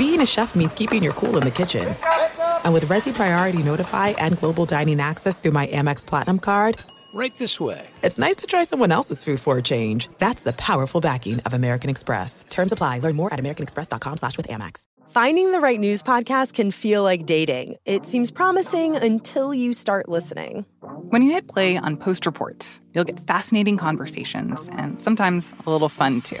being a chef means keeping your cool in the kitchen. And with Resy Priority Notify and Global Dining Access through my Amex Platinum card, Right this way. it's nice to try someone else's food for a change. That's the powerful backing of American Express. Terms apply. Learn more at americanexpress.com slash with Amex. Finding the right news podcast can feel like dating. It seems promising until you start listening. When you hit play on Post Reports, you'll get fascinating conversations and sometimes a little fun too.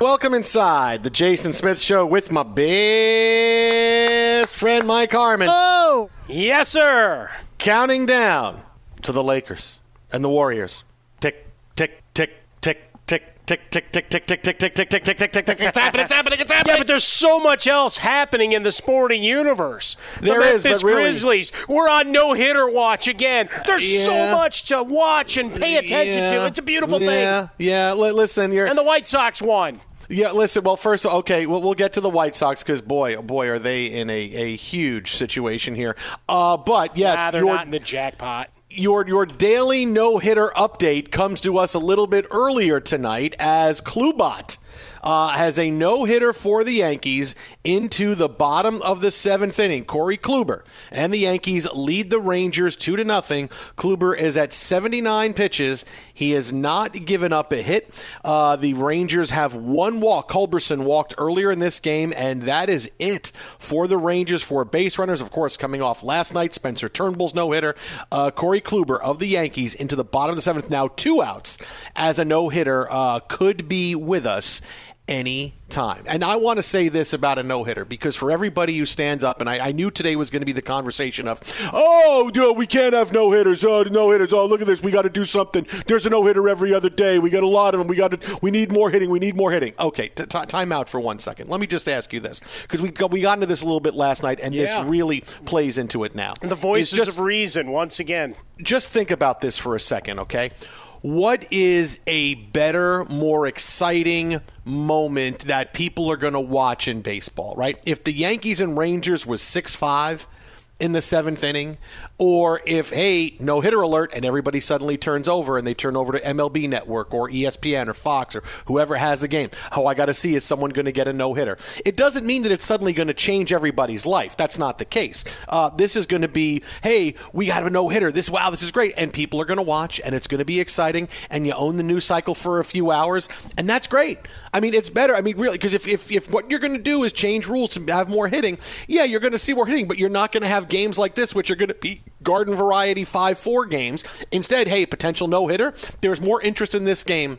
Welcome inside the Jason Smith Show with my best friend Mike Harmon. Oh, yes, sir. Counting down to the Lakers and the Warriors. Tick, tick, tick, tick, tick, tick, tick, tick, tick, tick, tick, tick, tick, tick, tick, tick, tick, tick. It's happening! It's happening! It's happening! Yeah, but there's so much else happening in the sporting universe. There the but really- Grizzlies. We're on no hitter watch again. There's so much to watch and pay attention to. It's a beautiful thing. yeah. Li- listen, you're. And the White Sox won. Yeah, listen. Well, first, okay, we'll, we'll get to the White Sox because boy, oh boy, are they in a, a huge situation here. Uh, but yes, ah, they're your not in the jackpot. your your daily no hitter update comes to us a little bit earlier tonight as Klubot uh, has a no hitter for the Yankees into the bottom of the seventh inning. Corey Kluber and the Yankees lead the Rangers two to nothing. Kluber is at 79 pitches. He has not given up a hit. Uh, the Rangers have one walk. Culberson walked earlier in this game, and that is it for the Rangers for base runners. Of course, coming off last night, Spencer Turnbull's no hitter. Uh, Corey Kluber of the Yankees into the bottom of the seventh. Now two outs as a no hitter uh, could be with us any time. And I want to say this about a no hitter because for everybody who stands up, and I, I knew today was going to be the conversation of, oh, dude, we can't have no hitters. Oh, no hitters. Oh, look at this. We got to do something. There's a no hitter every other day. We got a lot of them. We got to. We need more hitting. We need more hitting. Okay, t- t- time out for one second. Let me just ask you this because we got, we got into this a little bit last night, and Yeah. this really plays into it now. The voices just- of reason, once again. just think about this for a second, okay? What is a better, more exciting moment that people are going to watch in baseball, right? If the Yankees and Rangers was 6 5 in the seventh inning, or if, hey, no hitter alert, and everybody suddenly turns over and they turn over to MLB Network or ESPN or Fox or whoever has the game. Oh, I got to see is someone going to get a no hitter? It doesn't mean that it's suddenly going to change everybody's life. That's not the case. Uh, this is going to be, hey, we got a no hitter. This, wow, this is great. And people are going to watch and it's going to be exciting. And you own the news cycle for a few hours. And that's great. I mean, it's better. I mean, really, because if, if, if what you're going to do is change rules to have more hitting, yeah, you're going to see more hitting, but you're not going to have games like this, which are going to be garden variety 5 4 games. Instead, hey, potential no hitter. There's more interest in this game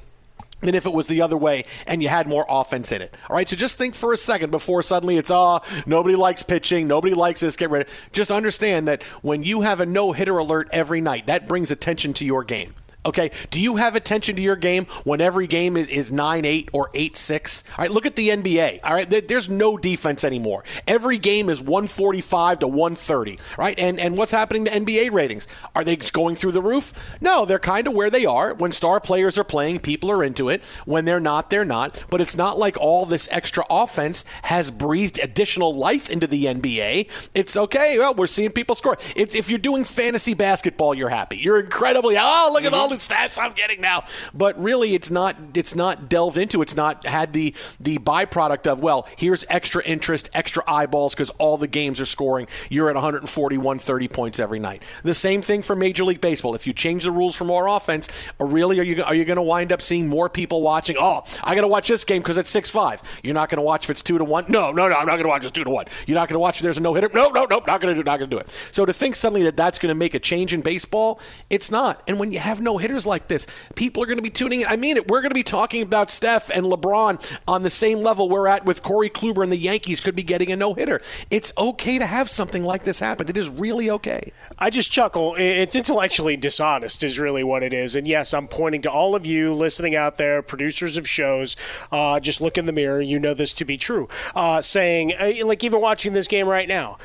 than if it was the other way and you had more offense in it. All right, so just think for a second before suddenly it's, oh, nobody likes pitching, nobody likes this, get rid of Just understand that when you have a no hitter alert every night, that brings attention to your game. Okay. Do you have attention to your game when every game is, is 9 8 or 8 6? All right. Look at the NBA. All right. There's no defense anymore. Every game is 145 to 130. Right. And, and what's happening to NBA ratings? Are they going through the roof? No, they're kind of where they are. When star players are playing, people are into it. When they're not, they're not. But it's not like all this extra offense has breathed additional life into the NBA. It's okay. Well, we're seeing people score. It's, if you're doing fantasy basketball, you're happy. You're incredibly, oh, look at all the stats I'm getting now. But really, it's not it's not delved into. It's not had the the byproduct of well, here's extra interest, extra eyeballs because all the games are scoring. You're at 141, 30 points every night. The same thing for Major League Baseball. If you change the rules for more offense, uh, really are you are you going to wind up seeing more people watching? Oh, I got to watch this game because it's six five. You're not going to watch if it's two to one. No, no, no. I'm not going to watch it's two to one. You're not going to watch if there's a no hitter. No, no, no. Not going to do. Not going to do it. So to think suddenly that that's going to make a change in baseball, it's not. And when you have no hitters like this, people are going to be tuning in. I mean it. We're going to be talking about Steph and LeBron on the same level we're at with Corey Kluber and the Yankees could be getting a no hitter. It's okay to have something like this happen. It is really okay. I just chuckle. It's intellectually dishonest, is really what it is. And yes, I'm pointing to all of you listening out there, producers of shows. Uh, just look in the mirror. You know this to be true. Uh, saying, uh, like, even watching this game right now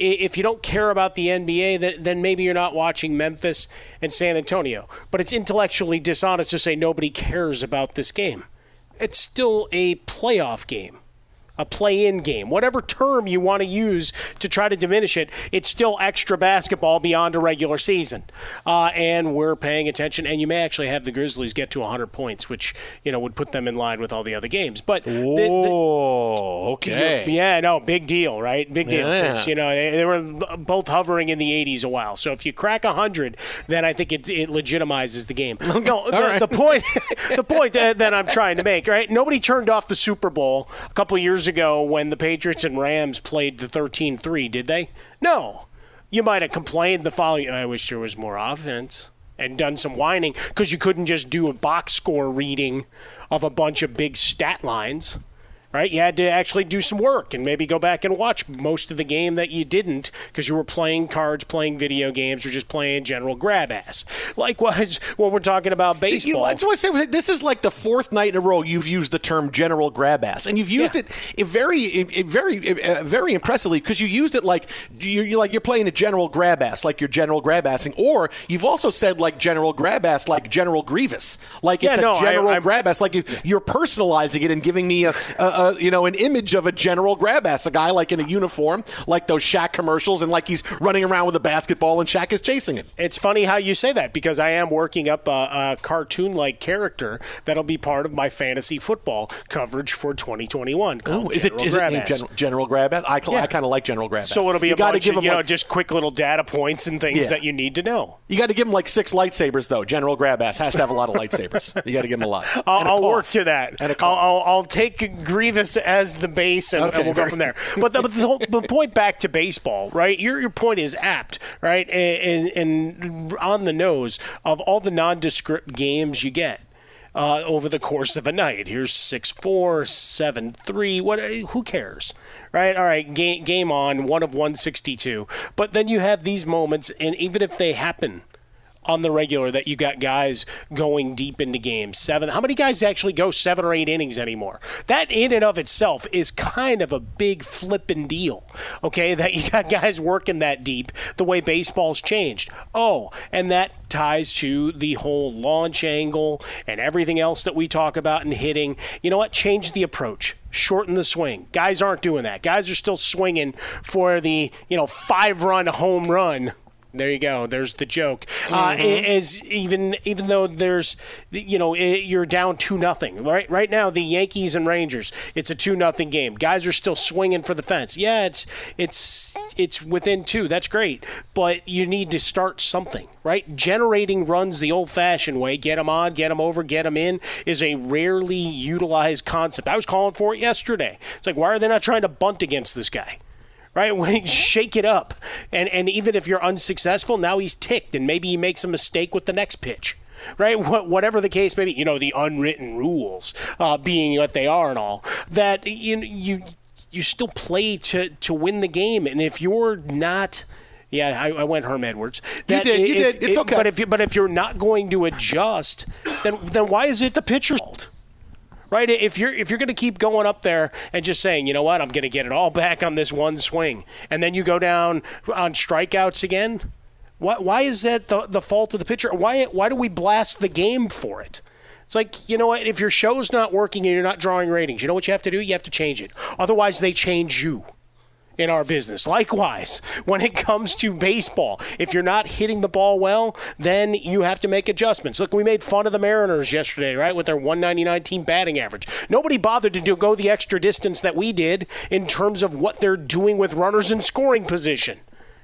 if you don't care about the NBA, then, maybe you're not watching Memphis and San Antonio. But it's intellectually dishonest to say nobody cares about this game. It's still a playoff game a play in game, whatever term you want to use to try to diminish it, it's still extra basketball beyond a regular season. Uh, and we're paying attention, and you may actually have the Grizzlies get to 100 points, which, you know, would put them in line with all the other games. But, the, okay. Yeah, no, big deal, right? Big deal. Yeah. You know, they, they, were both hovering in the 80s a while. So if you crack 100, then I think it, it legitimizes the game. no, the, right. the, point, the point that, that I'm trying to make, right? Nobody turned off the Super Bowl a couple years ago when the Patriots and Rams played the 13 3, did they? No. You might have complained the following I wish there was more offense and done some whining because you couldn't just do a box score reading of a bunch of big stat lines right? You had to actually do some work and maybe go back and watch most of the game that you didn't because you were playing cards, playing video games, or just playing general grab ass. Likewise, when we're talking about baseball. You, I just want to say this is like the fourth night in a row you've used the term general grab ass, and you've used yeah. it very, very, uh, very impressively because you used it like you're, like you're playing a general grab ass, like you're general grab assing, or you've also said like general grab ass, like General Grievous, like it's yeah, a general I, grab ass, like you, are personalizing it and giving me a, a uh, you know, an image of a general grab ass, a guy like in a uniform, like those Shaq commercials, and like he's running around with a basketball and Shaq is chasing it. It's funny how you say that because I am working up a, a cartoon like character that'll be part of my fantasy football coverage for 2021. Oh, is it, is it general, general grab ass? I, yeah. I kind of like general grab ass. So it'll be you a bunch give of, you like, just quick little data points and things yeah. that you need to know. You got to give him like six lightsabers, though. General grab ass has to have a lot of lightsabers. You got to give him a lot. I'll, I'll work to that. And I'll, I'll, I'll take Grievous as the base, and, okay, and we'll go from there. But the, the, the, point back to baseball, right? Your your point is apt, right? And, and on the nose of all the nondescript games you get. Uh, over the course of a night. Here's six four, seven three. What? Who cares, right? All right, game game on. One of one sixty two. But then you have these moments, and even if they happen on the regular that you got guys going deep into games. Seven. How many guys actually go seven or eight innings anymore? That in and of itself is kind of a big flipping deal. Okay, that you got guys working that deep the way baseball's changed. Oh, and that ties to the whole launch angle and everything else that we talk about in hitting. You know what? Change the approach. Shorten the swing. Guys aren't doing that. Guys are still swinging for the, you know, five run home run there you go. There's the joke. Uh, mm-hmm. Uh, is even even though there's you know you're down two nothing right right now the Yankees and Rangers it's a two nothing game. Guys are still swinging for the fence. Yeah, it's it's it's within two. That's great, but you need to start something right. Generating runs the old fashioned way. Get them on, get them over, get them in is a rarely utilized concept. I was calling for it yesterday. It's like why are they not trying to bunt against this guy? Right? Shake it up. And, and even if you're unsuccessful, now he's ticked and maybe he makes a mistake with the next pitch. Right, whatever the case may be, you know the unwritten rules uh, being what they are and all that you you you still play to to win the game, and if you're not yeah, I, I, went Herm Edwards. That you did. You if, did. It's okay. But if you, but if you're not going to adjust, then then why is it the pitcher's fault? Right? If you're if you're going to keep going up there and just saying, you know what, I'm going to get it all back on this one swing, and then you go down on strikeouts again, why, why is that the, the fault of the pitcher? Why why do we blast the game for it? It's like, you know what? If your show's not working and you're not drawing ratings, you know what you have to do? You have to change it. Otherwise, they change you in our business. Likewise, when it comes to baseball, if you're not hitting the ball well, then you have to make adjustments. Look, we made fun of the Mariners yesterday, right, with their 199 team batting average. Nobody bothered to do, go the extra distance that we did in terms of what they're doing with runners in scoring position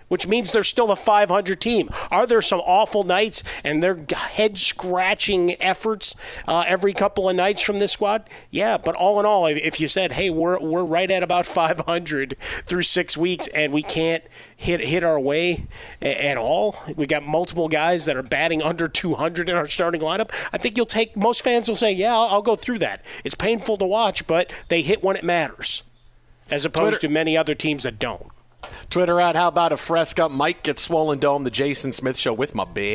which means they're still a 500 team. Are there some awful nights and their head scratching efforts uh, every couple of nights from this squad? Yeah, but all in all, if you said, hey, we're, we're right at about 500 through six weeks and we can't hit, hit our way at all, we got multiple guys that are batting under 200 in our starting lineup, I think you'll take, most fans will say, yeah, I'll, I'll go through that. It's painful to watch, but they hit when it matters, as opposed Twitter. to many other teams that don't. Twitter at How About a Fresca? Mike gets Swollen Dome, the Jason Smith Show with my best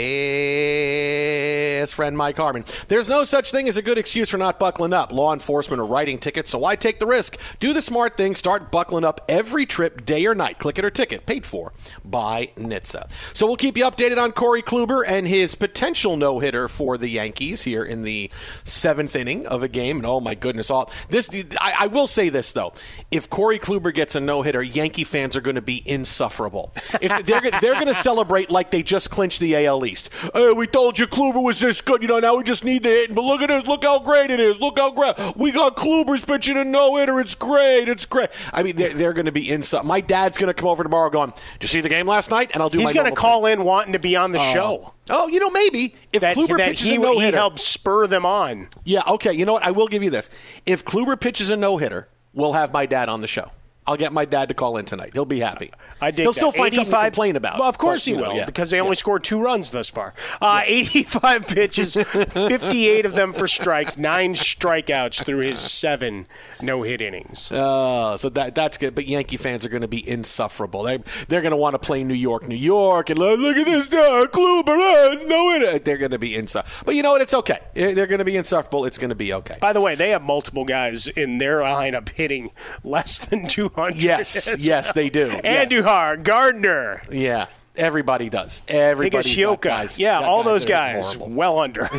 friend Mike Harmon. There's no such thing as a good excuse for not buckling up. Law enforcement are writing tickets, so why take the risk? Do the smart thing. Start buckling up every trip, day or night. Click it or ticket. Paid for by NHTSA. So we'll keep you updated on Corey Kluber and his potential no hitter for the Yankees here in the seventh inning of a game. And oh my goodness, all this. I, I will say this though: if Corey Kluber gets a no hitter, Yankee fans are going to be insufferable. It's, they're they're going to celebrate like they just clinched the AL East. Hey, we told you Kluber was this good. You know, now we just need to hit. But look at this. Look how great it is. Look how great. We got Kluber's pitching a no hitter. It's great. It's great. I mean, they're, they're going to be insufferable. My dad's going to come over tomorrow going, Did you see the game last night? And I'll do He's going to call thing. in wanting to be on the uh, show. Oh, you know, maybe if that, Kluber that pitches he, a no hitter, he helped spur them on. Yeah, okay. You know what? I will give you this. If Kluber pitches a no hitter, we'll have my dad on the show. I'll get my dad to call in tonight. He'll be happy. I did. He'll still that. find something to complain about. Well, of course but, he will, know, yeah. because they only yeah. scored two runs thus far. Uh, yeah. 85 pitches, 58 of them for strikes, nine strikeouts through his seven no-hit innings. Uh, so that that's good. But Yankee fans are going to be insufferable. They they're going to want to play New York, New York, and look at this guy, Kluber, uh, no hit. They're going to be insufferable. But you know what? It's okay. They're going to be insufferable. It's going to be okay. By the way, they have multiple guys in their lineup hitting less than 200. Yes, yes, they do. Andujar, yes. Gardner. Yeah. Everybody does. Everybody. Higashioka. Yeah, all those guys well under.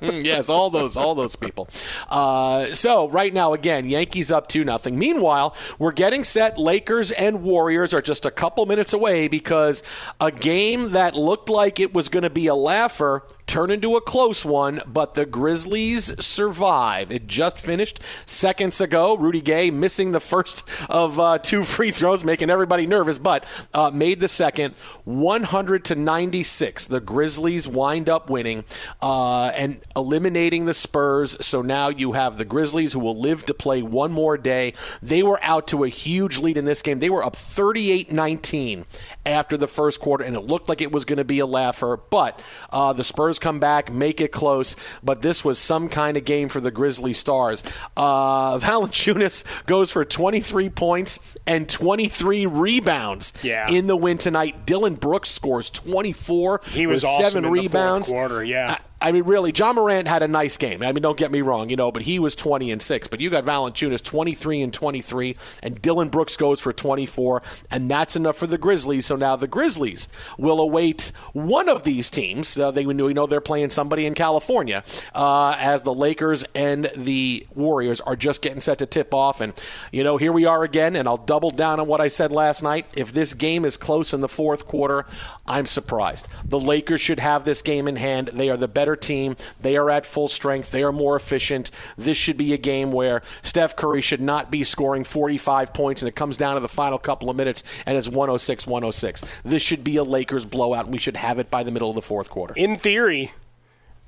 yes, all those, all those people. Uh, so right now, again, Yankees up two nothing. Meanwhile, we're getting set. Lakers and Warriors are just a couple minutes away because a game that looked like it was going to be a laugher turn into a close one, but the Grizzlies survive. It just finished seconds ago. Rudy Gay missing the first of uh, two free throws, making everybody nervous, but uh, made the second. 100 to 96. The Grizzlies wind up winning uh, and eliminating the Spurs. So now you have the Grizzlies who will live to play one more day. They were out to a huge lead in this game. They were up 38 19 after the first quarter, and it looked like it was going to be a laugher, but uh, the Spurs come back, make it close, but this was some kind of game for the Grizzly Stars. Uh, Valanciunas goes for 23 points and 23 rebounds yeah. in the win tonight. Dillon Brooks scores 24 he was with awesome seven rebounds. quarter, yeah. I mean, really, Ja Morant had a nice game. I mean, don't get me wrong, you know, but he was 20 and 6. But you got Valanciunas 23 and 23, and Dillon Brooks goes for 24, and that's enough for the Grizzlies. So now the Grizzlies will await one of these teams. Uh, they we know they're playing somebody in California, uh, as the Lakers and the Warriors are just getting set to tip off. And, you know, here we are again, and I'll double down on what I said last night. If this game is close in the fourth quarter, I'm surprised. The Lakers should have this game in hand. They are the better team. They are at full strength. They are more efficient. This should be a game where Steph Curry should not be scoring 45 points and it comes down to the final couple of minutes and it's 106 106. This should be a Lakers blowout and we should have it by the middle of the fourth quarter. In theory.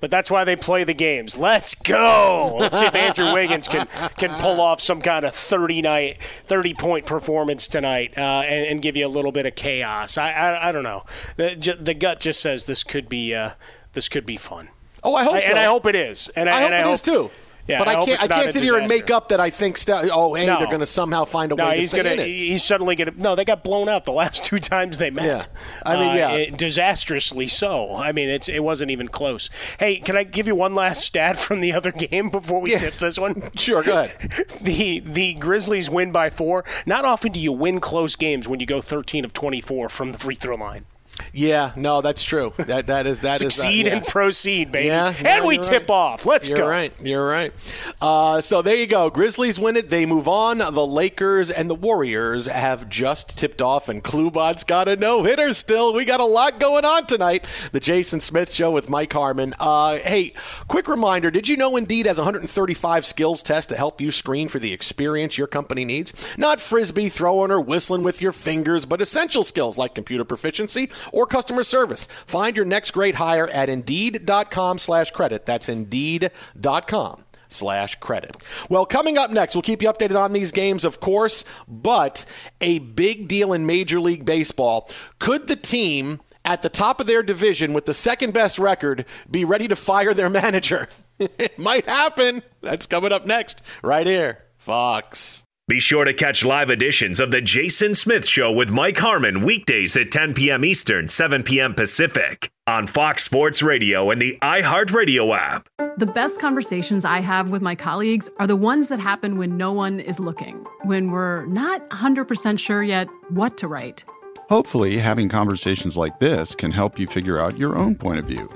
But that's why they play the games. Let's go. Let's see if Andrew Wiggins can can pull off some kind of 30 night, 30 point performance tonight uh, and, and, give you a little bit of chaos. I I, I don't know. The, the, gut just says this could be uh, this could be fun. Oh, I hope I, so. And I hope it is. And I, I hope and it I is too. Yeah, but I, I can't. I can't sit here and make up that I think. St- oh, hey, no. they're going to somehow find a no, way he's to gonna, in it. He's suddenly going to. No, they got blown out the last two times they met. Yeah. I mean, yeah, uh, it, disastrously so. I mean, it's it wasn't even close. Hey, can I give you one last stat from the other game before we yeah. tip this one? Sure, go ahead. the the Grizzlies win by four. Not often do you win close games when you go 13 of 24 from the free throw line. Yeah, no, that's true. That that is that Succeed is, uh, and proceed, baby. Yeah, and no, we tip right. off. Let's go. you're right. You're right. Uh, so there you go. Grizzlies win it. They move on. The Lakers and the Warriors have just tipped off, and Klubot's got a no hitter still. We got a lot going on tonight. The Jason Smith Show with Mike Harmon. Uh, hey, quick reminder: Did you know Indeed has 135 skills tests to help you screen for the experience your company needs? Not frisbee throwing or whistling with your fingers, but essential skills like computer proficiency or customer service. Find your next great hire at Indeed.com slash credit. That's Indeed.com slash credit. Well, coming up next, we'll keep you updated on these games, of course, but a big deal in Major League Baseball. Could the team at the top of their division with the second best record be ready to fire their manager? it might happen. That's coming up next, right here. Fox. Be sure to catch live editions of The Jason Smith Show with Mike Harmon weekdays at 10 p.m. Eastern, 7 p.m. Pacific on Fox Sports Radio and the iHeartRadio app. The best conversations I have with my colleagues are the ones that happen when no one is looking, when we're not 100% sure yet what to write. Hopefully, having conversations like this can help you figure out your own point of view.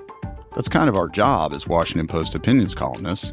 That's kind of our job as Washington Post opinions columnists.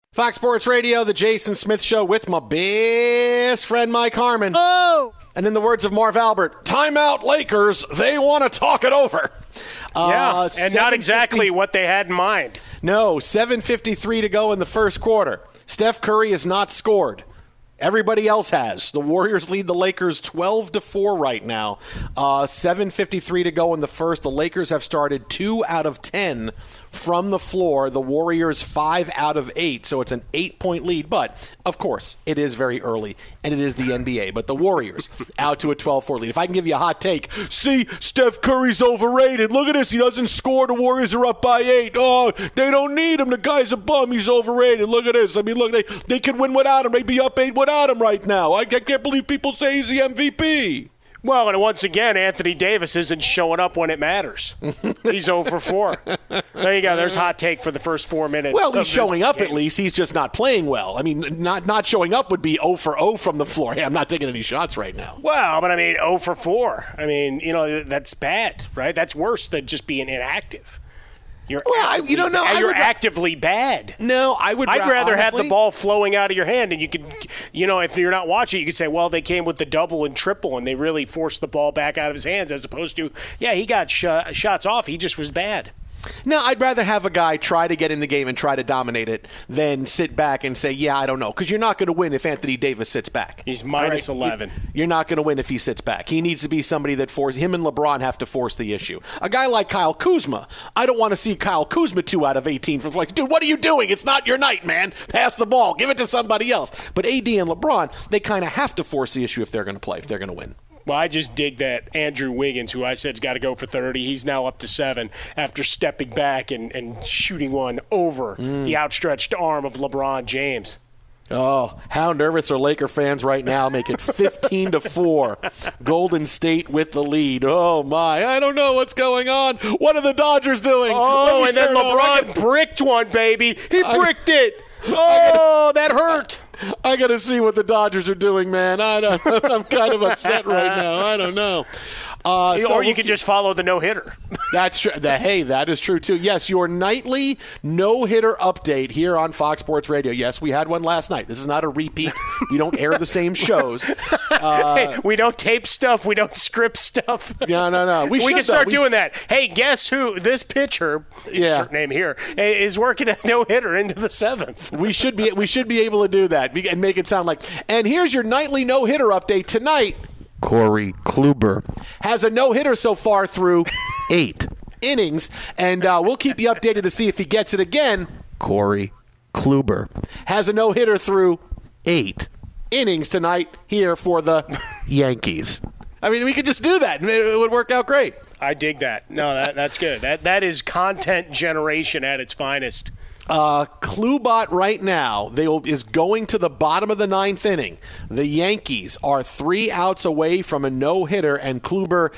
Fox Sports Radio, the Jason Smith Show with my best friend Mike Harmon. Oh! And in the words of Marv Albert, timeout Lakers, they want to talk it over. Yeah, Uh, and not exactly what they had in mind. No, 7.53 to go in the first quarter. Steph Curry has not scored. Everybody else has. The Warriors lead the Lakers 12 to 4 right now. Uh, 7.53 to go in the first. The Lakers have started 2 out of 10 from the floor. The Warriors 5 out of 8. So it's an 8 point lead. But, of course, it is very early, and it is the NBA. But the Warriors out to a 12 4 lead. If I can give you a hot take, see, Steph Curry's overrated. Look at this. He doesn't score. The Warriors are up by 8. Oh, they don't need him. The guy's a bum. He's overrated. Look at this. I mean, look, they, they could win without him. They'd be up 8 without him right now. I, I can't believe people say he's the MVP. Well, and once again, Anthony Davis isn't showing up when it matters. He's over for 4. There you go. There's hot take for the first four minutes. Well, he's showing up game. at least. He's just not playing well. I mean, not not showing up would be 0 for 0 from the floor. Hey, I'm not taking any shots right now. Well, but I mean, 0 for 4. I mean, you know, that's bad, right? That's worse than just being inactive. You're Well, I- you don't know. I You're ra- actively bad. No, I would. I'd ra- rather have the ball flowing out of your hand, and you could, you know, if you're not watching, you could say, well, they came with the double and triple, and they really forced the ball back out of his hands, as opposed to, yeah, he got sh- shots off, he just was bad. No, I'd rather have a guy try to get in the game and try to dominate it than sit back and say, "Yeah, I don't know," because you're not going to win if Anthony Davis sits back. He's minus right? 11. You're not going to win if he sits back. He needs to be somebody that force him and LeBron have to force the issue. A guy like Kyle Kuzma, I don't want to see Kyle Kuzma two out of 18 from like, dude, what are you doing? It's not your night, man. Pass the ball, give it to somebody else. But AD and LeBron, they kind of have to force the issue if they're going to play, if they're going to win. Well, I just dig that Andrew Wiggins, who I said's got to go for 30, he's now up to seven after stepping back and, and shooting one over Mm. the outstretched arm of LeBron James. Oh, how nervous are Laker fans right now? Make it 15 to 4. Golden State with the lead. Oh, my. I don't know what's going on. What are the Dodgers doing? Oh, and then. LeBron bricked one, baby. He I- bricked it. Oh, that hurt. I got to see what the Dodgers are doing, man. I don't, I'm kind of upset right now. I don't know. Uh, so or you we'll could keep- just follow the no hitter. That's true. The, hey, that is true too. Yes, your nightly no hitter update here on Fox Sports Radio. Yes, we had one last night. This is not a repeat. we don't air the same shows. Uh, hey, we don't tape stuff. We don't script stuff. No, no, no. We We, should, can start. We- doing that. Hey, guess who? This pitcher, Yeah. name here, is working a no hitter into the seventh. We should be we should be able to do that and make it sound like. And here's your nightly no hitter update tonight. Corey Kluber has a no hitter so far through eight innings, and uh, we'll keep you updated to see if he gets it again. Corey Kluber has a no hitter through eight innings tonight here for the Yankees. I mean, we could just do that, and it would work out great. I dig that. No, that, that's good. That that is content generation at its finest. Uh, Klubot right now they will, is going to the bottom of the ninth inning. The Yankees are three outs away from a no hitter, and Kluber.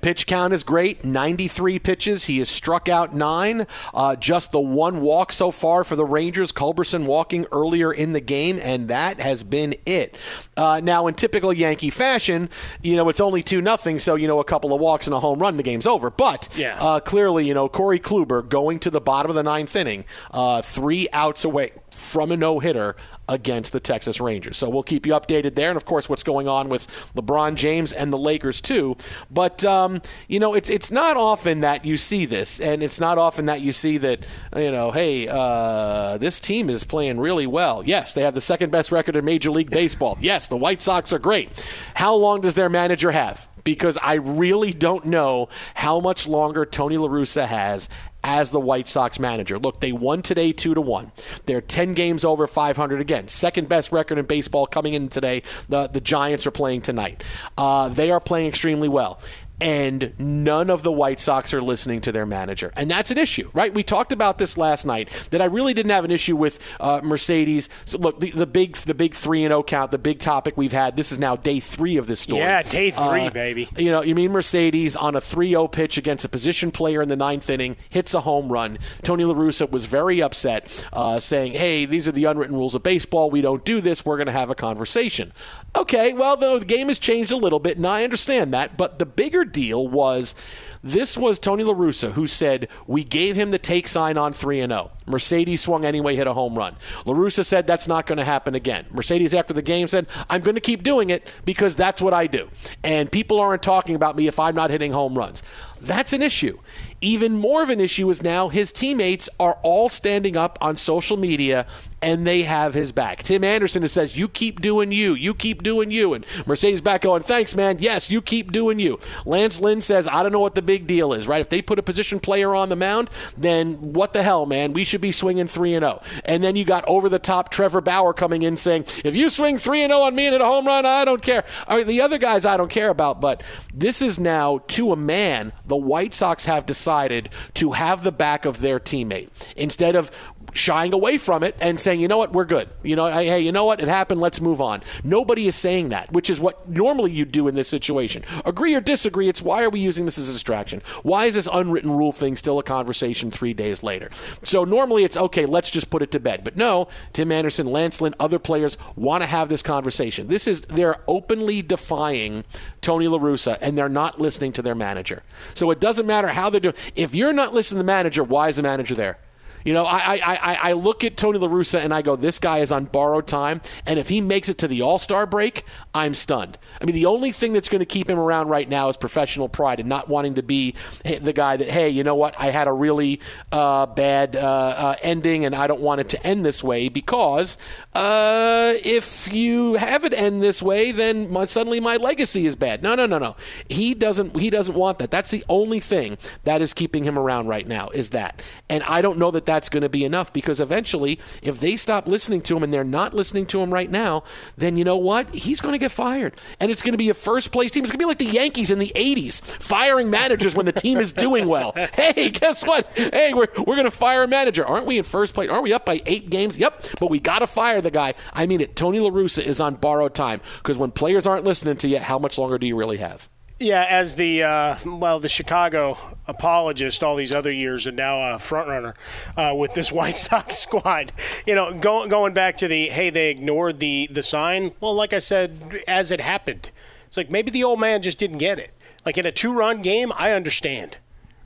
Pitch count is great 93 pitches. He has struck out nine. Uh, just the one walk so far for the Rangers. Culberson walking earlier in the game, and that has been it. Uh, now, in typical Yankee fashion, you know, it's only 2 nothing, so, you know, a couple of walks and a home run, the game's over. But yeah. uh, clearly, you know, Corey Kluber going to the bottom of the ninth inning, uh, three outs away from a no hitter against the Texas Rangers. So we'll keep you updated there, and of course, what's going on with LeBron James and the Lakers too. But um, you know, it's it's not often that you see this, and it's not often that you see that you know, hey, uh, this team is playing really well. Yes, they have the second best record in Major League Baseball. Yes, the White Sox are great. How long does their manager have? because I really don't know how much longer Tony La Russa has as the White Sox manager. Look, they won today 2 to 1. They're 10 games over 500 again. Second best record in baseball coming in today. The the Giants are playing tonight. Uh, they are playing extremely well and none of the White Sox are listening to their manager. And that's an issue, right? We talked about this last night that I really didn't have an issue with uh, Mercedes. So look, the, the, big the big 3 and 0 count, the big topic we've had. This is now day 3 of this story. Yeah, day 3, uh, baby. You know, you mean Mercedes on a 3-0 pitch against a position player in the ninth inning hits a home run. Tony La Russa was very upset, uh, saying, "Hey, these are the unwritten rules of baseball. We don't do this. We're going to have a conversation." Okay, well, the game has changed a little bit, and I understand that, but the bigger deal was this was Tony La Russa who said, We gave him the take sign on 3 and 0. Mercedes swung anyway, hit a home run. La Russa said that's not going to happen again. Mercedes, after the game, said, I'm going to keep doing it because that's what I do. And people aren't talking about me if I'm not hitting home runs. That's an issue. Even more of an issue is now his teammates are all standing up on social media and they have his back. Tim Anderson says, You keep doing you. You keep doing you. And Mercedes back going, Thanks, man. Yes, you keep doing you. Lance Lynn says, I don't know what the big deal is, right? If they put a position player on the mound, then what the hell, man? We should be swinging 3 and 0. And then you got over the top Trevor Bauer coming in saying, If you swing 3 and 0 on me and hit a home run, I don't care. I mean, the other guys I don't care about, but this is now to a man, the White Sox have decided to have the back of their teammate instead of shying away from it and saying, you know what, we're good. You know, hey, you know what, it happened, let's move on. Nobody is saying that, which is what normally you do in this situation. Agree or disagree, it's why are we using this as a distraction? Why is this unwritten rule thing still a conversation three days later? So normally it's okay, let's just put it to bed. But no, Tim Anderson, Lance Lynn, other players want to have this conversation. This is, they're openly defying Tony La Russa and they're not listening to their manager. So it doesn't matter how they're doing. If you're not listening to the manager, why is the manager there? You know, I, I, I, look at Tony La Russa and I go, this guy is on borrowed time. And if he makes it to the All Star break, I'm stunned. I mean, the only thing that's going to keep him around right now is professional pride and not wanting to be the guy that, hey, you know what, I had a really uh, bad uh, uh, ending and I don't want it to end this way because uh, if you have it end this way, then my, suddenly my legacy is bad. No, no, no, no. He doesn't. He doesn't want that. That's the only thing that is keeping him around right now. Is that? And I don't know that that's going to be enough because eventually, if they stop listening to him and they're not listening to him right now, then you know what? He's going to get fired. And it's going to be a first place team. It's going to be like the Yankees in the 80s, firing managers when the team is doing well. Hey, guess what? Hey, we're, we're going to fire a manager. Aren't we in first place? Aren't we up by eight games? Yep, but we got to fire the guy. I mean it. Tony La Russa is on borrowed time because when players aren't listening to you, how much longer do you really have? Yeah, as the uh, well, the Chicago apologist all these other years, and now a front runner uh, with this White Sox squad. You know, go, going back to the hey, they ignored the the sign. Well, like I said, as it happened, it's like maybe the old man just didn't get it. Like in a two run game, I understand.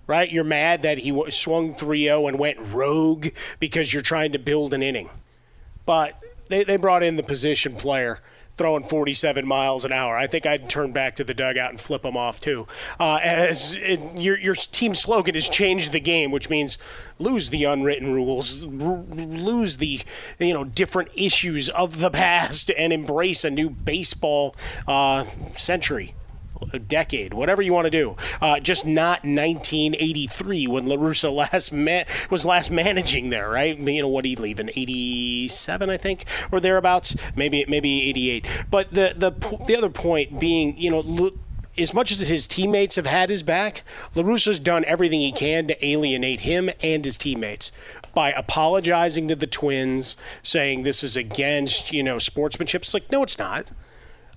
Right? You're mad that he swung 3 0 and went rogue because you're trying to build an inning. But they, they brought in the position player throwing 47 miles an hour. I think I'd turn back to the dugout and flip them off too. Uh, as it, your your team slogan is "Change the game," which means lose the unwritten rules, r- lose the you know different issues of the past, and embrace a new baseball uh, century a decade, whatever you want to do. Uh, just not 1983 when La Russa last ma- was last managing there, right? You know what he leave in 87, I think, or thereabouts. Maybe maybe 88. But the the the other point being, you know. as much as his teammates have had his back, La Russa's done everything he can to alienate him and his teammates by apologizing to the Twins, saying this is against, you know, sportsmanship. It's like, no, it's not.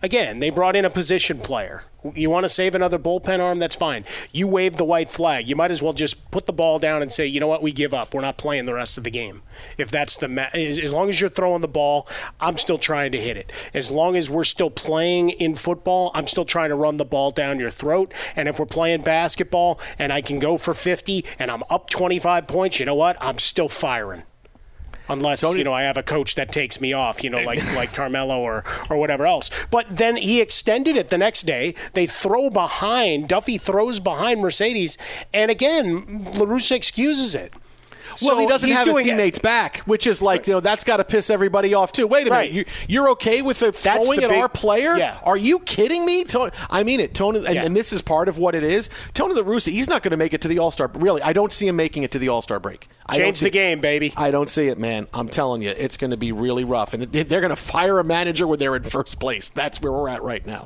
Again, they brought in a position player. You want to save another bullpen arm? That's fine. You wave the white flag. You might as well just put the ball down and say, you know what, we give up. We're not playing the rest of the game. If that's the ma- as, as long as you're throwing the ball, I'm still trying to hit it. As long as we're still playing in football, I'm still trying to run the ball down your throat. And if we're playing basketball and I can go for 50 and I'm up 25 points, you know what? I'm still firing unless Tony, you know I have a coach that takes me off, you know, like like Carmelo or or whatever else. But then he extended it the next day. They throw behind. Duffey throws behind Mercedes, and again, La Russa excuses it. Well, so he doesn't have his teammates it. back, which is like you know that's got to piss everybody off too. Wait a right. minute, you, are okay with the throwing the at big, our player? Yeah. Are you kidding me? Tony, I mean it, Tony, and, yeah. and, this is part of what it is. Tony La Russa, he's not going to make it to the All Star. Really, I don't see him making it to the All Star break. Change the game, baby. I don't see it, man. I'm telling you, it's going to be really rough, and they're going to fire a manager when they're in first place. That's where we're at right now.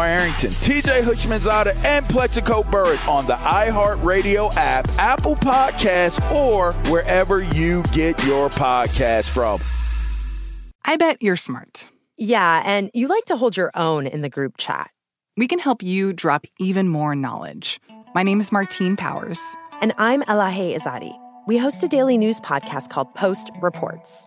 Arrington, TJ Houshmandzadeh, and Plaxico Burress on the iHeartRadio app, Apple Podcasts, or wherever you get your podcast from. I bet you're smart. Yeah, and you like to hold your own in the group chat. We can help you drop even more knowledge. My name is Martine Powers. And I'm Elahe Izadi. We host a daily news podcast called Post Reports.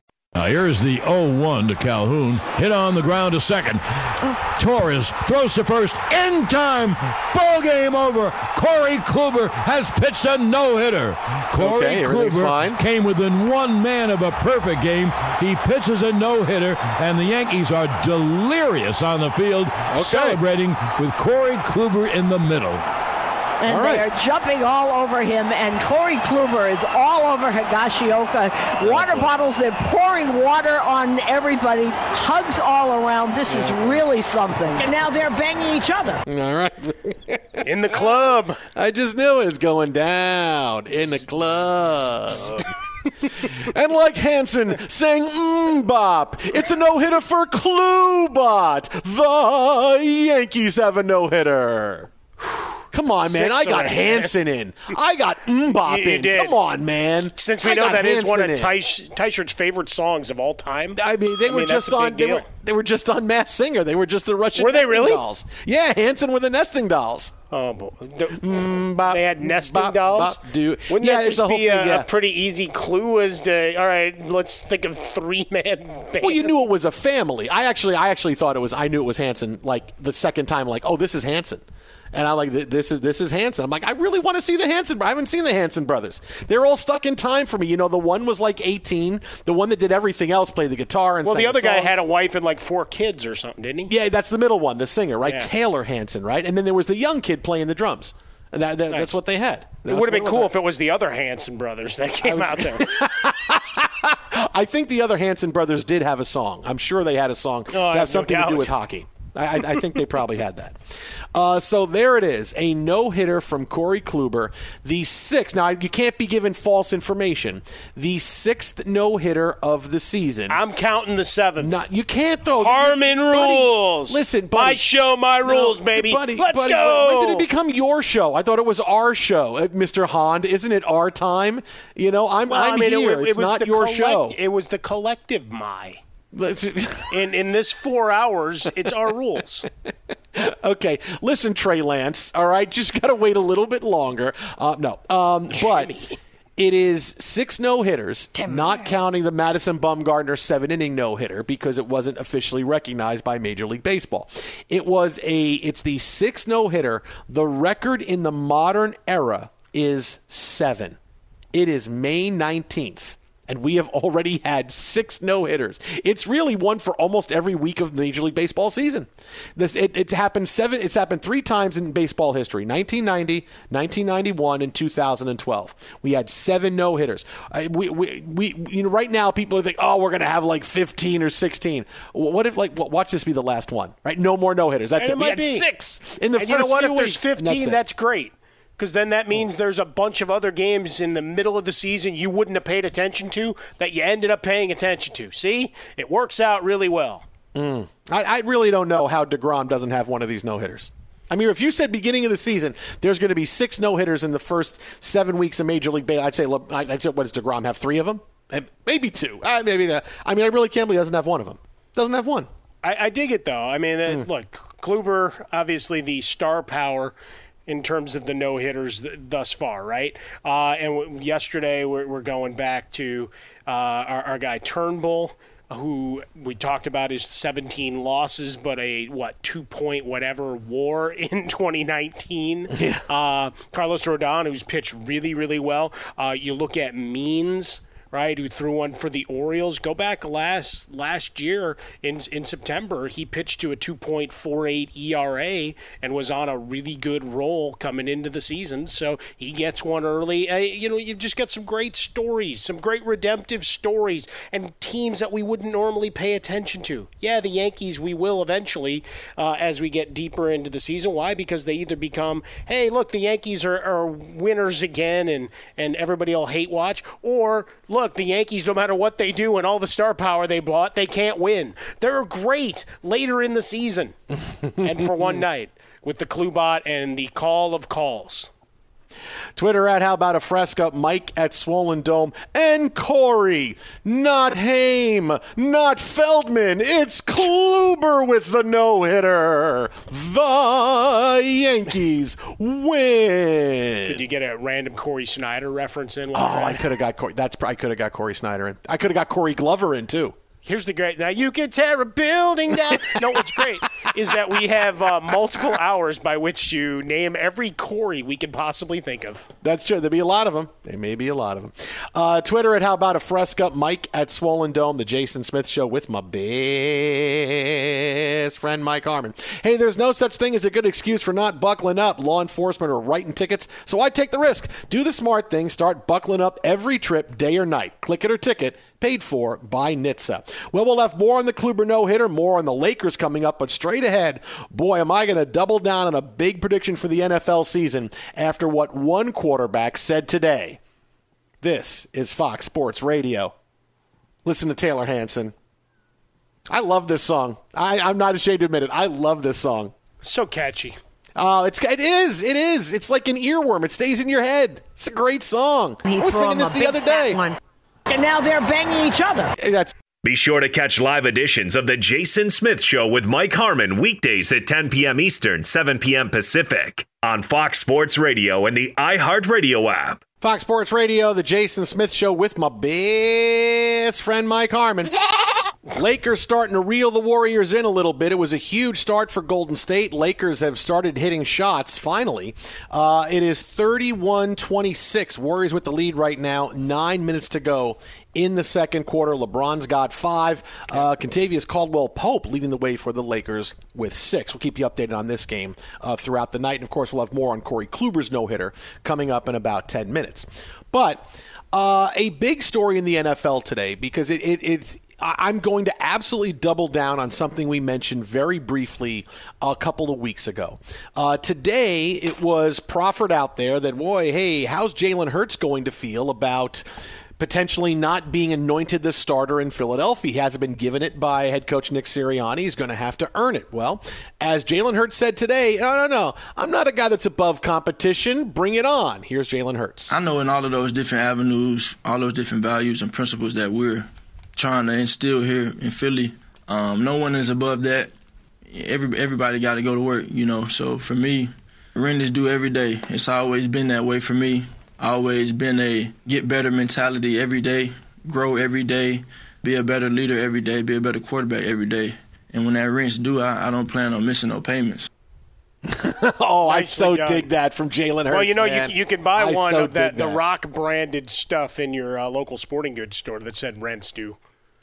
Now here's the 0-1 to Calhoun. Hit on the ground to second. Torres throws to first in time. Ball game over. Corey Kluber has pitched a no-hitter. Corey Okay, Kluber came within one man of a perfect game. He pitches a no-hitter, and the Yankees are delirious on the field, celebrating with Corey Kluber in the middle. And All they right. are jumping all over him, and Corey Kluber is all over Higashioka. Water bottles, they're pouring water on everybody, hugs all around. This is really something. And now they're banging each other. All right. In the club. I just knew it was going down in the club. and like Hanson saying mm, bop, it's a no hitter for Klubot. The Yankees have a no hitter. Come on, man. Six I got already, Hanson in. I got Mbop You- you in. did. Come on, man. Since we I know that is one of Hanson in. Teish, Teichert's favorite songs of all time. I mean, they were that's just on. They deal. were, they were just on Masked Singer. They were just the Russian. Were they really? Dolls. Yeah, Hanson were the nesting dolls. Oh, boy. Mm, they had nesting bop, dolls. bop, do- Wouldn't Yeah, that it's just a be thing, a, yeah. a pretty easy clue as to all right? Let's think of three man band. Well, you knew it was a family. I actually, I actually thought it was. I knew it was Hanson. Like the second time, like, oh, this is Hanson, and I'm like, this is this is Hanson. I'm like, I really want to see the Hanson. I haven't seen the Hanson brothers. They're all stuck in time for me. You know, the one was like 18. The one that did everything else, played the guitar and Well, the other guy had a wife and like four kids or something, didn't he? Yeah, that's the middle one, the singer, right? Yeah. Taylor Hanson, right? And then there was the young kid playing the drums. And that, that, Nice. That's what they had. It would have been cool if it was the other Hanson brothers that came was- out there. I think the other Hanson brothers did have a song. I'm sure they had a song Oh, to have have no something to do with hockey. I, I, I think they probably had that. Uh, so there it is, a no hitter from Corey Kluber, the sixth. Now you can't be given false information. The sixth no hitter of the season. I'm counting the seventh. Not you can't though. Harmon rules. Listen, my buddy. show, my No, rules, baby. buddy, Let's buddy, go. When did it become your show? I thought it was our show, uh, Mr. Hond. Isn't it our time? You know, I'm Well, I'm I mean, here. It, it it's was not your collect- show. It was the collective my. Let's- In in this four hours, it's our rules. okay, listen, Trey Lance. All right, just got to wait a little bit longer. Uh, no, um, but it is six no hitters, not counting the Madison Bumgarner seven inning no hitter because it wasn't officially recognized by Major League Baseball. It was a. It's the six no hitter. The record in the modern era is seven. It is May nineteenth. And we have already had six no hitters. It's really one for almost every week of the Major League Baseball season. This it, it's happened seven. It's happened three times in baseball history: 1990, 1991, and 2012. We had seven no hitters. Uh, we, we, we you know right now people think, oh, we're going to have like 15 or 16. What if like watch this be the last one? Right? No more no hitters. That's And it. it We might had be. six in the and first you know what? few If there's weeks, and 15, it. that's great. Because then that means there's a bunch of other games in the middle of the season you wouldn't have paid attention to that you ended up paying attention to. See, it works out really well. Mm. I, I really don't know how DeGrom doesn't have one of these no hitters. I mean, if you said beginning of the season, there's going to be six no hitters in the first seven weeks of Major League Baseball, I'd say, I'd say, what does DeGrom have? Three of them? Eh, Maybe two. Uh, maybe that. I mean, I really can't believe he doesn't have one of them. Doesn't have one. I, I dig it though. I mean, Hmm. look, Kluber, obviously the star power in terms of the no hitters th- thus far, right? Uh, and w- yesterday we're, we're going back to uh, our, our guy Turnbull. Who we talked about his 17 losses, but a what two point whatever WAR in 2019. Uh, Carlos Rodon, who's pitched really really well. Uh, you look at Means right, who threw one for the Orioles. Go back last last year in in September, he pitched to a 2.48 ERA and was on a really good roll coming into the season. So he gets one early. Uh, you know, you've just got some great stories, some great redemptive stories, and teams that we wouldn't normally pay attention to. Yeah, the Yankees we will eventually uh, as we get deeper into the season. Why? Because they either become, hey, look, the Yankees are, are winners again, and and everybody will hate watch, or look look, the Yankees, no matter what they do and all the star power they bought, they can't win. They're great later in the season and for one night with the Klubot and the call of calls. Twitter at How About a Fresca, Mike at Swollen Dome, and Corey, not Haim, not Feldman. It's Kluber with the no hitter. The Yankees win. Could you get a random Corey Snyder reference in? Oh, I could have got Corey. That's I could have got Corey Snyder in. I could have got Corey Glover in too. Here's the great. Now you can tear a building down. no, what's great is that we have uh, multiple hours by which to name every Corey we can possibly think of. That's true. There'll be a lot of them. There may be a lot of them. Uh, Twitter at How About a Fresca. Mike at Swollen Dome. The Jason Smith Show with my best friend Mike Harmon. Hey, there's no such thing as a good excuse for not buckling up. Law enforcement are writing tickets, so I take the risk. Do the smart thing. Start buckling up every trip, day or night. Click it or ticket paid for by NHTSA. Well, we'll have more on the Kluber no hitter, more on the Lakers coming up, but straight ahead, boy, am I going to double down on a big prediction for the NFL season after what one quarterback said today. This is Fox Sports Radio. Listen to Taylor Hanson. I love this song. I, I'm not ashamed to admit it. I love this song. So catchy. Oh, it's it is it is. It's like an earworm. It stays in your head. It's a great song. He I was singing this the other day. one. And now they're banging each other. That's Be sure to catch live editions of The Jason Smith Show with Mike Harmon weekdays at 10 p.m. Eastern, 7 p.m. Pacific on Fox Sports Radio and the iHeartRadio app. Fox Sports Radio, the Jason Smith Show with my best friend Mike Harmon. Lakers starting to reel the Warriors in a little bit. It was a huge start for Golden State. Lakers have started hitting shots finally. Uh, it is 31 26. Warriors with the lead right now. Nine minutes to go in the second quarter. LeBron's got five. Uh, Kentavious Caldwell Pope leading the way for the Lakers with six. We'll keep you updated on this game uh, throughout the night. And of course, we'll have more on Corey Kluber's no hitter coming up in about 10 minutes. But uh, a big story in the NFL today because it, it, it's. I'm going to absolutely double down on something we mentioned very briefly a couple of weeks ago. Uh, today, it was proffered out there that, boy, hey, how's Jalen Hurts going to feel about potentially not being anointed the starter in Philadelphia. He hasn't been given it by head coach Nick Sirianni. He's going to have to earn it. Well, as Jalen Hurts said today, no, no, no, I'm not a guy that's above competition. Bring it on. Here's Jalen Hurts. I know in all of those different avenues, all those different values and principles that we're trying to instill here in Philly, um, no one is above that. Every everybody got to go to work, you know. So for me, rent is due every day. It's always been that way for me. Always been a get better mentality every day, grow every day, be a better leader every day, be a better quarterback every day. And when that rent's due, I, I don't plan on missing no payments. oh, I so done. dig that from Jalen Hurts. Well, you know, man. you, you can buy I one so of that, dig the Rock branded stuff in your uh, local sporting goods store that said rents due.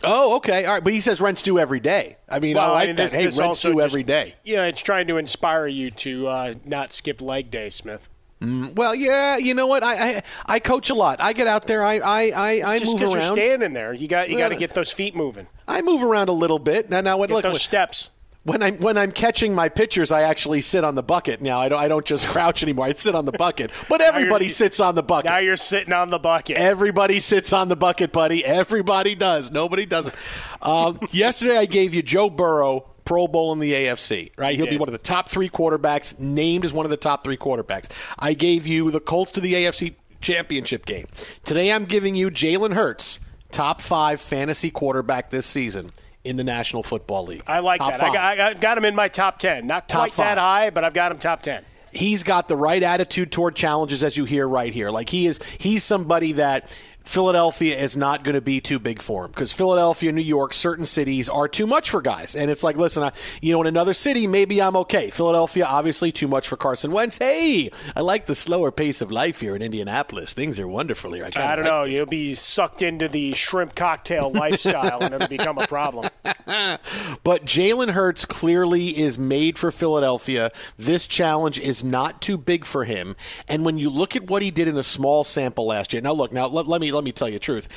Oh, okay. All right. But he says rent's due every day. I mean, Well, I like mean, that. this- hey, this rent's due just- every day. Yeah, it's trying to inspire you to uh, not skip leg day, Smith. Mm, well, yeah, you know what? I, I I coach a lot. I get out there. I I I, I Just move because around. you're standing there, you got you got to get those feet moving. I move around a little bit. Now, now what? Get look, those when- steps. When I'm when I'm catching my pitchers, I actually sit on the bucket. Now I don't I don't just crouch anymore. I sit on the bucket. But everybody sits on the bucket. Now you're sitting on the bucket. Everybody sits on the bucket, buddy. Everybody does. Nobody doesn't. Um, yesterday, I gave you Joe Burrow, Pro Bowl in the AFC, right? He'll be one of the top three quarterbacks, named as one of the top three quarterbacks. I gave you the Colts to the AFC championship game. Today, I'm giving you Jalen Hurts, top five fantasy quarterback this season in the National Football League. I like Top that. I got, I got- him in my top ten. Not Top quite that five. high, but I've got him top ten. he's got the right attitude toward challenges as you hear right here. Like he is he's somebody that Philadelphia is not going to be too big for him because Philadelphia, New York, certain cities are too much for guys. And it's like, listen, I, you know, in another city, maybe I'm okay. Philadelphia, obviously, too much for Carson Wentz. Hey, I like the slower pace of life here in Indianapolis. Things are wonderful here. I, I don't like know. this. You'll be sucked into the shrimp cocktail lifestyle, and it'll become a problem. But Jalen Hurts clearly is made for Philadelphia. This challenge is not too big for him. And when you look at what he did in a small sample last year, now look, now let, let me let me tell you the truth.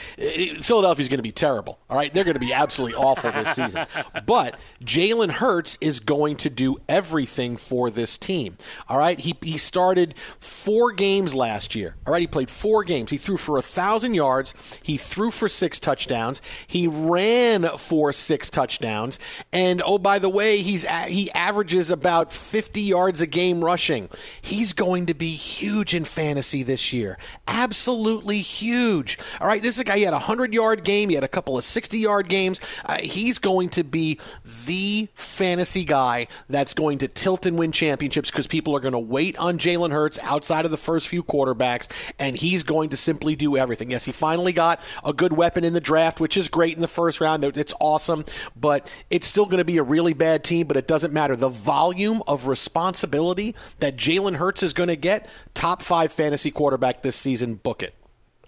Philadelphia's going to be terrible. All right, they're going to be absolutely awful this season. But Jalen Hurts is going to do everything for this team. All right, he he started four games last year. All right, he played four games. He threw for a thousand yards. He threw for six touchdowns. He ran for six touchdowns. And oh, by the way, he's he averages about 50 yards a game rushing. He's going to be huge in fantasy this year. Absolutely huge. All right, this is a guy. He had a hundred yard game. He had a couple of 60 yard games. Uh, he's going to be the fantasy guy that's going to tilt and win championships because people are going to wait on Jalen Hurts outside of the first few quarterbacks, and he's going to simply do everything. Yes, he finally got a good weapon in the draft, which is great in the first round. It's awesome, but it's still going to be a really bad team, but it doesn't matter. The volume of responsibility that Jalen Hurts is going to get, top five fantasy quarterback this season, book it.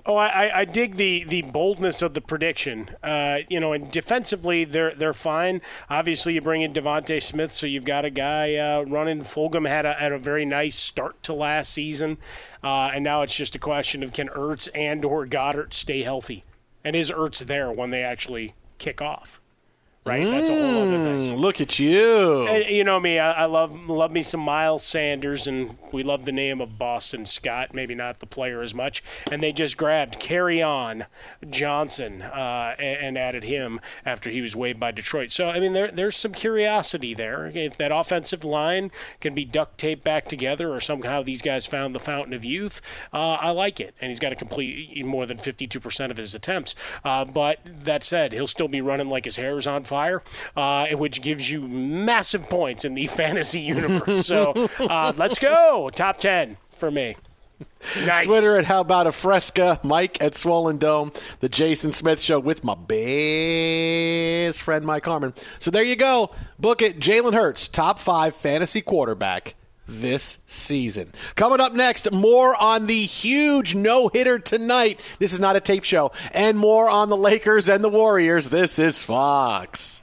Oh, I, I dig the, the boldness of the prediction. Uh, you know, and defensively, they're they're fine. Obviously, you bring in DeVonta Smith, so you've got a guy uh, running. Fulgham had a, had a very nice start to last season, uh, and now it's just a question of can Ertz and or Goedert stay healthy, and is Ertz there when they actually kick off? Right? Mm, That's a whole other thing. Look at you. And, you know me, I, I, love love me some Miles Sanders, and we love the name of Boston Scott. Maybe not the player as much. And they just grabbed Kerryon Johnson uh, and, and, added him after he was waived by Detroit. So I mean, there, there's some curiosity there. If that offensive line can be duct taped back together, or somehow these guys found the fountain of youth, uh, I like it. And he's got to complete more than 52% of his attempts. Uh, but that said, he'll still be running like his hair is on fire, uh, which gives you massive points in the fantasy universe. so uh, let's go. Top 10 for me. Nice. Twitter at How About a Fresca, Mike at Swollen Dome, The Jason Smith Show with my best friend Mike Harmon. So there you go. Book it. Jalen Hurts, top five fantasy quarterback this season. Coming up next, more on the huge no hitter tonight. This is not a tape show. And more on the Lakers and the Warriors. This is Fox.